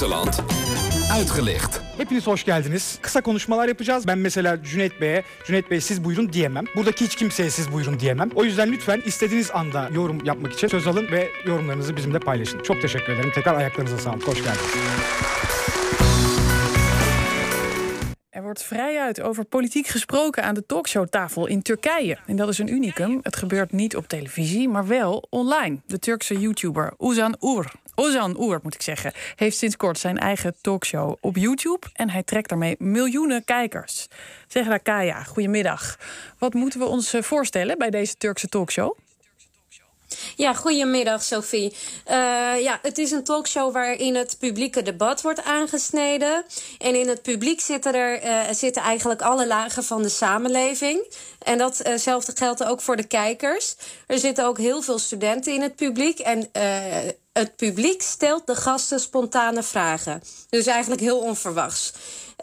buitenland uitgelicht. Hepiniz hoş geldiniz. Kısa konuşmalar yapacağız. Ben mesela Cüneyt Bey'e, Cüneyt Bey siz buyurun diyemem. Buradaki hiç kimseye siz buyurun diyemem. O yüzden lütfen istediğiniz anda yorum yapmak için söz alın ve yorumlarınızı bizimle paylaşın. Çok teşekkür ederim. Tekrar ayaklarınıza sağlık. Hoş geldiniz. Er wordt vrijuit over politiek gesproken aan de talkshowtafel in Turkije. En dat is een unicum. Het gebeurt niet op televisie, maar wel online. De Turkse YouTuber Ozan Uğur, Ozan Uğur moet ik zeggen, heeft sinds kort zijn eigen talkshow op YouTube. En hij trekt daarmee miljoenen kijkers. Zeg Rakaya, goedemiddag. Wat moeten we ons eh, voorstellen bij deze Turkse talkshow? Ja, goedemiddag Sophie. Uh, ja, het is een talkshow waarin het publieke debat wordt aangesneden. En in het publiek zitten er uh, zitten eigenlijk alle lagen van de samenleving. En datzelfde geldt ook voor de kijkers. Er zitten ook heel veel studenten in het publiek. En het publiek stelt de gasten spontane vragen. Dus eigenlijk heel onverwachts.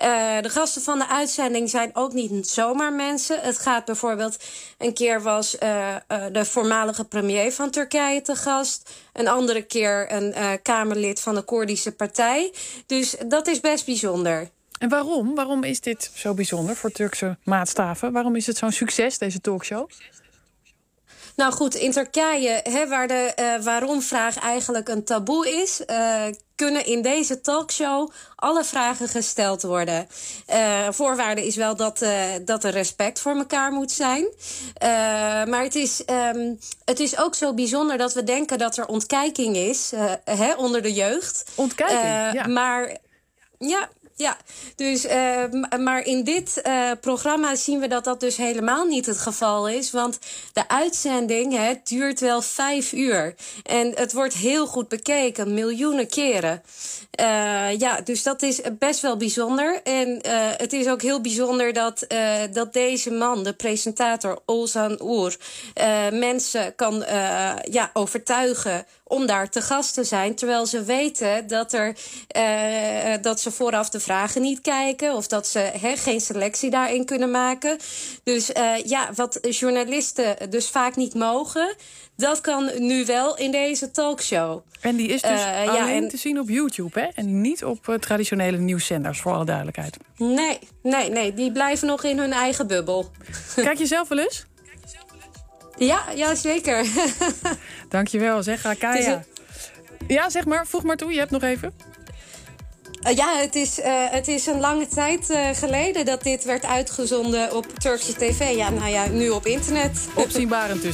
Uh, de gasten van de uitzending zijn ook niet zomaar mensen. Het gaat bijvoorbeeld, een keer was uh, uh, de voormalige premier van Turkije te gast. Een andere keer een Kamerlid van de Koerdische partij. Dus dat is best bijzonder. En waarom? Waarom is dit zo bijzonder voor Turkse maatstaven? Waarom is het zo'n succes, deze talkshow? Nou goed, in Turkije, hè, waar de uh, waarom-vraag eigenlijk een taboe is, uh, kunnen in deze talkshow alle vragen gesteld worden. Uh, voorwaarde is wel dat, dat er respect voor elkaar moet zijn. maar het is, um, het is ook zo bijzonder dat we denken dat er ontkijking is hè, onder de jeugd. Ontkijking, ja. Maar ja, ja, dus, uh, maar in dit uh, programma zien we dat dat dus helemaal niet het geval is. Want de uitzending hè, duurt wel vijf uur. En het wordt heel goed bekeken, miljoenen keren. Uh, ja, dus dat is best wel bijzonder. En het is ook heel bijzonder dat, dat deze man, de presentator Olzan Oer, mensen kan ja, overtuigen om daar te gast te zijn. Terwijl ze weten dat, er, dat ze vooraf de vragen niet kijken. Of dat ze he, geen selectie daarin kunnen maken. Dus uh, ja, wat journalisten dus vaak niet mogen. Dat kan nu wel in deze talkshow. En die is dus uh, alleen ja, en... te zien op YouTube, hè? En niet op traditionele nieuwszenders, voor alle duidelijkheid. Nee, nee, nee. Die blijven nog in hun eigen bubbel. Kijk je zelf wel eens? Ja, ja zeker. Dankjewel, zeg Rakaya. Ja, zeg maar, voeg maar toe, je hebt nog even. Uh, ja, het is, uh, het is een lange tijd uh, geleden dat dit werd uitgezonden op Turkse tv. Ja, nou ja, nu op internet. Opzienbarend dus.